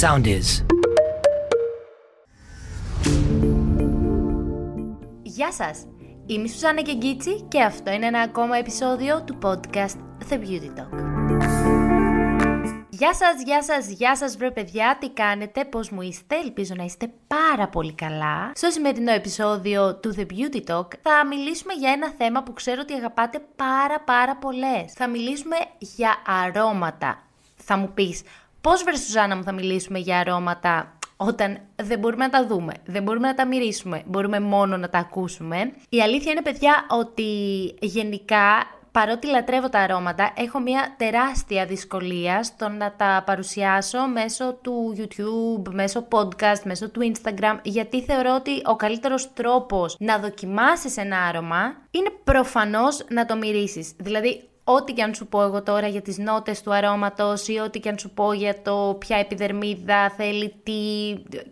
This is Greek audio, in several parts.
Sound is. Γεια σας! Είμαι η Σουζάννα Κεγκίτσι και αυτό είναι ένα ακόμα επεισόδιο του podcast The Beauty Talk. Γεια σας, γεια σας, γεια σας βρε παιδιά, τι κάνετε, πώς μου είστε, ελπίζω να είστε πάρα πολύ καλά. Στο σημερινό επεισόδιο του The Beauty Talk θα μιλήσουμε για ένα θέμα που ξέρω ότι αγαπάτε πάρα πάρα πολλές. Θα μιλήσουμε για αρώματα. Θα μου πεις, πώς βρες Σουζάννα μου θα μιλήσουμε για αρώματα όταν δεν μπορούμε να τα δούμε, δεν μπορούμε να τα μυρίσουμε, μπορούμε μόνο να τα ακούσουμε; Η αλήθεια είναι, παιδιά, ότι γενικά παρότι λατρεύω τα αρώματα, έχω μια τεράστια δυσκολία στο να τα παρουσιάσω μέσω του YouTube, μέσω podcast, μέσω του Instagram, γιατί θεωρώ ότι ο καλύτερος τρόπος να δοκιμάσεις ένα άρωμα είναι προφανώς να το μυρίσεις. Δηλαδή, ό,τι και αν σου πω εγώ τώρα για τις νότες του αρώματος ή ό,τι και αν σου πω για το ποια επιδερμίδα θέλει τι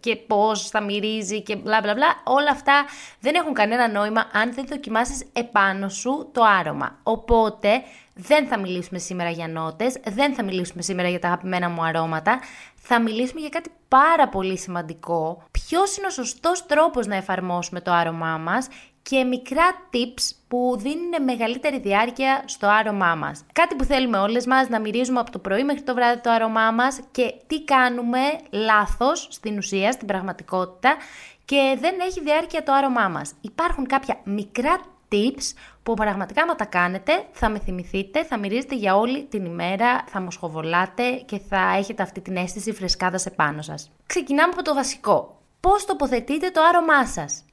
και πώς θα μυρίζει και μπλα μπλα μπλα, όλα αυτά δεν έχουν κανένα νόημα αν δεν δοκιμάσεις επάνω σου το άρωμα. Οπότε δεν θα μιλήσουμε σήμερα για νότες, δεν θα μιλήσουμε σήμερα για τα αγαπημένα μου αρώματα, θα μιλήσουμε για κάτι πάρα πολύ σημαντικό. Ποιος είναι ο σωστός τρόπος να εφαρμόσουμε το άρωμά μας και μικρά tips που δίνουν μεγαλύτερη διάρκεια στο άρωμά μας. Κάτι που θέλουμε όλες μας να μυρίζουμε από το πρωί μέχρι το βράδυ το άρωμά μας και τι κάνουμε λάθος στην ουσία, στην πραγματικότητα και δεν έχει διάρκεια το άρωμά μας. Υπάρχουν κάποια μικρά tips που πραγματικά άμα τα κάνετε θα με θυμηθείτε, θα μυρίζετε για όλη την ημέρα, θα μοσχοβολάτε και θα έχετε αυτή την αίσθηση φρεσκάδας επάνω σας. Ξεκινάμε από το βασικό. Πώς τοποθετείτε το άρωμά σας;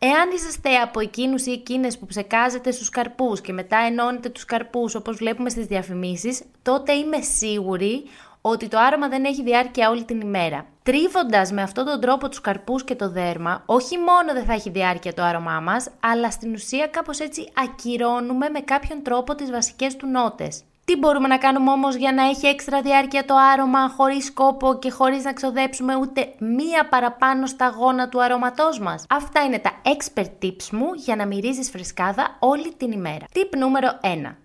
Εάν είσαστε από εκείνους ή εκείνες που ψεκάζετε στους καρπούς και μετά ενώνετε τους καρπούς όπως βλέπουμε στις διαφημίσεις, τότε είμαι σίγουρη ότι το άρωμα δεν έχει διάρκεια όλη την ημέρα. Τρίβοντας με αυτόν τον τρόπο τους καρπούς και το δέρμα, όχι μόνο δεν θα έχει διάρκεια το άρωμά μας, αλλά στην ουσία κάπως έτσι ακυρώνουμε με κάποιον τρόπο τις βασικές του νότες. Τι μπορούμε να κάνουμε όμως για να έχει έξτρα διάρκεια το άρωμα χωρίς κόπο και χωρίς να ξοδέψουμε ούτε μία παραπάνω σταγόνα του αρωματός μας; Αυτά είναι τα expert tips μου για να μυρίζεις φρεσκάδα όλη την ημέρα. Tip νούμερο 1.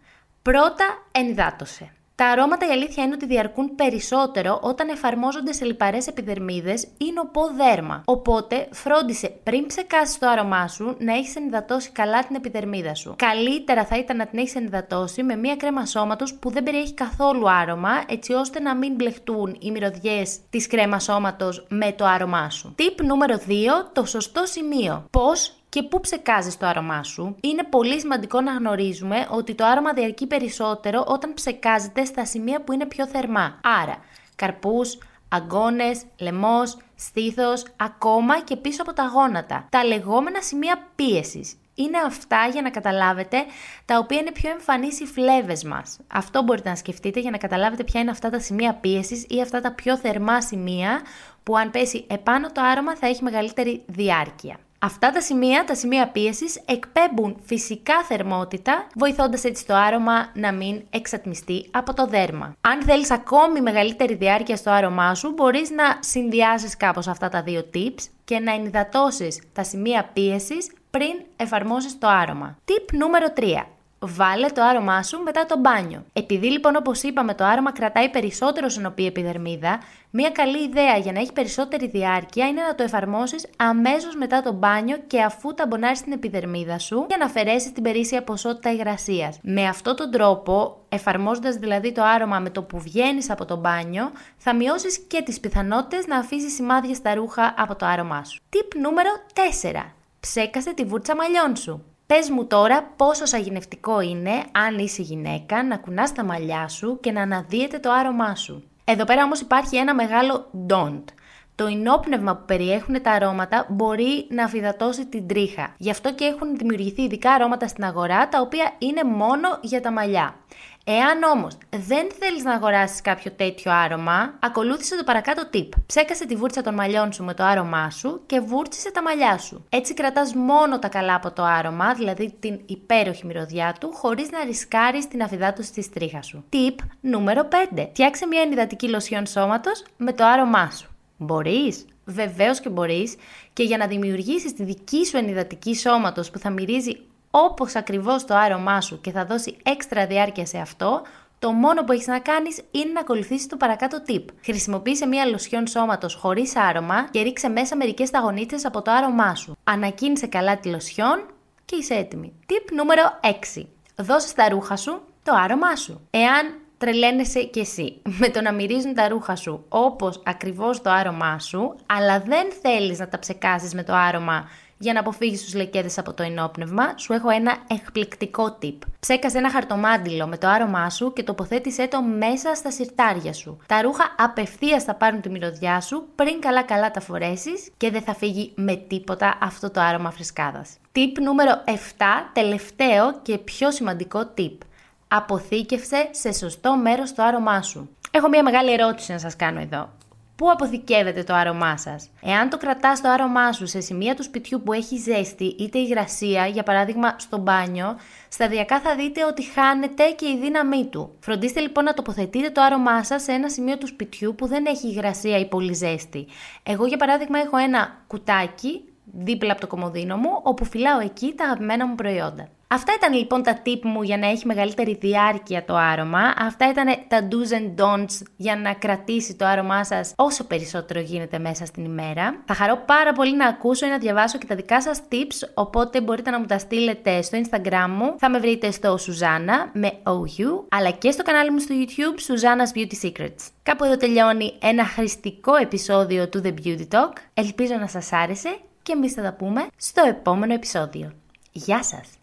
Πρώτα ενυδάτωσε. Τα αρώματα η αλήθεια είναι ότι διαρκούν περισσότερο όταν εφαρμόζονται σε λιπαρές επιδερμίδες ή νοπό δέρμα. Οπότε φρόντισε πριν ψεκάσεις το άρωμά σου να έχεις ενυδατώσει καλά την επιδερμίδα σου. Καλύτερα θα ήταν να την έχεις ενυδατώσει με μία κρέμα σώματος που δεν περιέχει καθόλου άρωμα, έτσι ώστε να μην μπλεχτούν οι μυρωδιές της κρέμα σώματος με το άρωμά σου. Τύπ νούμερο 2, το σωστό σημείο. Πώς και πού ψεκάζεις το άρωμά σου; Είναι πολύ σημαντικό να γνωρίζουμε ότι το άρωμα διαρκεί περισσότερο όταν ψεκάζεται στα σημεία που είναι πιο θερμά. Άρα, καρπούς, αγκώνες, λαιμός, στήθος, ακόμα και πίσω από τα γόνατα. Τα λεγόμενα σημεία πίεσης. Είναι αυτά για να καταλάβετε τα οποία είναι πιο εμφανείς οι φλέβες μας. Αυτό μπορείτε να σκεφτείτε για να καταλάβετε ποια είναι αυτά τα σημεία πίεσης ή αυτά τα πιο θερμά σημεία που αν πέσει επάνω το άρωμα θα έχει μεγαλύτερη διάρκεια. Αυτά τα σημεία, τα σημεία πίεσης, εκπέμπουν φυσικά θερμότητα, βοηθώντας έτσι το άρωμα να μην εξατμιστεί από το δέρμα. Αν θέλεις ακόμη μεγαλύτερη διάρκεια στο άρωμά σου, μπορείς να συνδυάσεις κάπως αυτά τα δύο tips και να ενυδατώσεις τα σημεία πίεσης πριν εφαρμόσεις το άρωμα. Tip νούμερο 3 βάλε το άρωμά σου μετά το μπάνιο. Επειδή λοιπόν όπως είπαμε το άρωμα κρατάει περισσότερο συνοπή επιδερμίδα, μια καλή ιδέα για να έχει περισσότερη διάρκεια είναι να το εφαρμόσεις αμέσως μετά το μπάνιο και αφού ταμπονάρει την επιδερμίδα σου για να αφαιρέσεις την περίσσια ποσότητα υγρασίας. Με αυτόν τον τρόπο, εφαρμόζοντας δηλαδή το άρωμα με το που βγαίνεις από το μπάνιο, θα μειώσεις και τις πιθανότητες να αφήσεις σημάδια στα ρούχα από το άρωμά σου. Τύπ νούμερο 4. Ψέκασε τη βούρτσα μαλλιών σου. Πες μου τώρα πόσο σαγηνευτικό είναι, αν είσαι γυναίκα, να κουνάς τα μαλλιά σου και να αναδύεται το άρωμά σου. Εδώ πέρα όμως υπάρχει ένα μεγάλο don't. Το ενόπνευμα που περιέχουν τα αρώματα μπορεί να αφιδατώσει την τρίχα. Γι' αυτό και έχουν δημιουργηθεί ειδικά αρώματα στην αγορά τα οποία είναι μόνο για τα μαλλιά. Εάν όμως δεν θέλεις να αγοράσεις κάποιο τέτοιο άρωμα, ακολούθησε το παρακάτω tip. Ψέκασε τη βούρτσα των μαλλιών σου με το άρωμά σου και βούρτισε τα μαλλιά σου. Έτσι κρατάς μόνο τα καλά από το άρωμα, δηλαδή την υπέροχη μυρωδιά του, χωρίς να ρισκάρεις την αφυδάτωση της τρίχας σου. Tip νούμερο 5. Φτιάξε μια ενυδατική λοσιόν σώματος με το άρωμά σου. Μπορείς. Βεβαίως και μπορείς, και για να δημιουργήσεις τη δική σου ενυδατική σώματος που θα μυρίζει όπως ακριβώς το άρωμά σου και θα δώσει έξτρα διάρκεια σε αυτό, το μόνο που έχεις να κάνεις είναι να ακολουθήσεις το παρακάτω tip. Χρησιμοποίησε μία λοσιόν σώματος χωρίς άρωμα και ρίξε μέσα μερικές σταγονίτσες από το άρωμά σου. Ανακίνησε καλά τη λοσιόν και είσαι έτοιμη. Tip νούμερο 6. Δώσε στα ρούχα σου το άρωμά σου. Εάν τρελαίνεσαι κι εσύ με το να μυρίζουν τα ρούχα σου όπως ακριβώς το άρωμά σου, αλλά δεν θέλεις να τα ψεκάσεις με το άρωμα για να αποφύγεις τους λεκέδε από το ενόπνευμα, σου έχω ένα εκπληκτικό tip. Ψέκασε ένα χαρτομάντιλο με το άρωμά σου και τοποθέτησέ το μέσα στα συρτάρια σου. Τα ρούχα απευθείας θα πάρουν τη μυρωδιά σου πριν καλά-καλά τα φορέσεις και δεν θα φύγει με τίποτα αυτό το άρωμα φρεσκάδας. Tip νούμερο 7, τελευταίο και πιο σημαντικό tip. Αποθήκευσε σε σωστό μέρος το άρωμά σου. Έχω μια μεγάλη ερώτηση να σας κάνω εδώ. Πού αποθηκεύεται το άρωμά σας; Εάν το κρατάς το άρωμά σου σε σημεία του σπιτιού που έχει ζέστη είτε υγρασία, για παράδειγμα στο μπάνιο, σταδιακά θα δείτε ότι χάνεται και η δύναμή του. Φροντίστε λοιπόν να τοποθετείτε το άρωμά σας σε ένα σημείο του σπιτιού που δεν έχει υγρασία ή πολύ ζέστη. Εγώ, για παράδειγμα, έχω ένα κουτάκι δίπλα από το κομμωδίνο μου, όπου φυλάω εκεί τα αγαπημένα μου προϊόντα. Αυτά ήταν λοιπόν τα tip μου για να έχει μεγαλύτερη διάρκεια το άρωμα. Αυτά ήταν τα do's and don'ts για να κρατήσει το άρωμά σας όσο περισσότερο γίνεται μέσα στην ημέρα. Θα χαρώ πάρα πολύ να ακούσω ή να διαβάσω και τα δικά σας tips, οπότε μπορείτε να μου τα στείλετε στο Instagram μου. Θα με βρείτε στο Susanna με OU, αλλά και στο κανάλι μου στο YouTube Susanna's Beauty Secrets. Κάπου εδώ τελειώνει ένα χρηστικό επεισόδιο του The Beauty Talk. Ελπίζω να σας άρεσε και εμείς θα τα πούμε στο επόμενο επεισόδιο. Γεια σας!